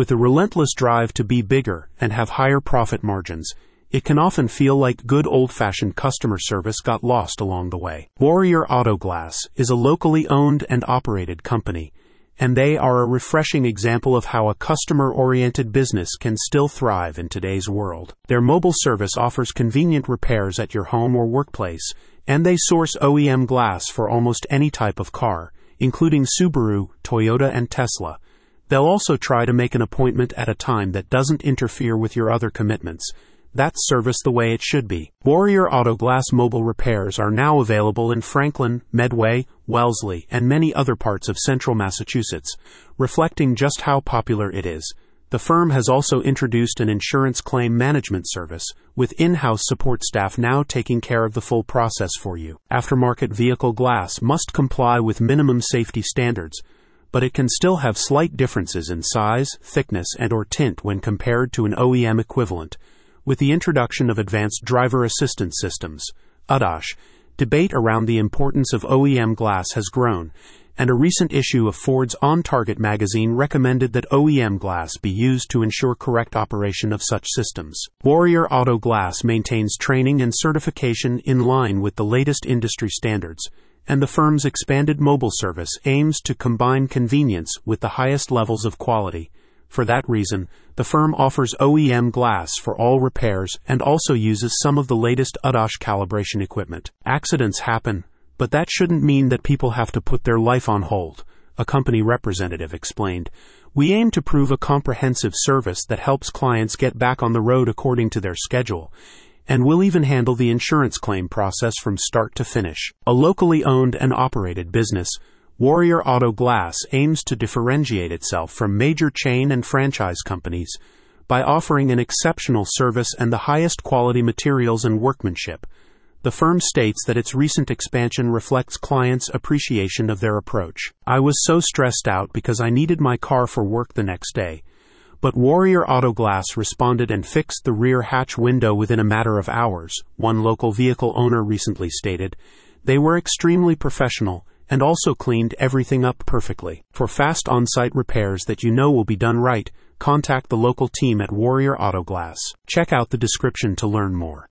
With a relentless drive to be bigger and have higher profit margins, it can often feel like good old fashioned customer service got lost along the way. Warrior Auto Glass is a locally owned and operated company, and they are a refreshing example of how a customer oriented business can still thrive in today's world. Their mobile service offers convenient repairs at your home or workplace, and they source OEM glass for almost any type of car, including Subaru, Toyota, and Tesla. They'll also try to make an appointment at a time that doesn't interfere with your other commitments that's service the way it should be. Warrior Auto Glass mobile repairs are now available in Franklin, Medway, Wellesley, and many other parts of central Massachusetts, reflecting just how popular it is. The firm has also introduced an insurance claim management service, with in house support staff now taking care of the full process for you. Aftermarket vehicle glass must comply with minimum safety standards, but it can still have slight differences in size, thickness, and or tint when compared to an OEM equivalent. With the introduction of advanced driver assistance systems, ADAS, debate around the importance of OEM glass has grown, and a recent issue of Ford's On Target magazine recommended that OEM glass be used to ensure correct operation of such systems. Warrior Auto Glass maintains training and certification in line with the latest industry standards, and the firm's expanded mobile service aims to combine convenience with the highest levels of quality for that reason, the firm offers OEM glass for all repairs and also uses some of the latest ADAS calibration equipment. Accidents happen, but that shouldn't mean that people have to put their life on hold, a company representative explained. We aim to prove a comprehensive service that helps clients get back on the road according to their schedule and we'll even handle the insurance claim process from start to finish. A locally owned and operated business, Warrior Auto Glass aims to differentiate itself from major chain and franchise companies by offering an exceptional service and the highest quality materials and workmanship. The firm states that its recent expansion reflects clients' appreciation of their approach. I was so stressed out because I needed my car for work the next day. But Warrior Auto Glass responded and fixed the rear hatch window within a matter of hours, one local vehicle owner recently stated. They were extremely professional and also cleaned everything up perfectly. For fast on site repairs that you know will be done right, contact the local team at Warrior Auto Glass. Check out the description to learn more.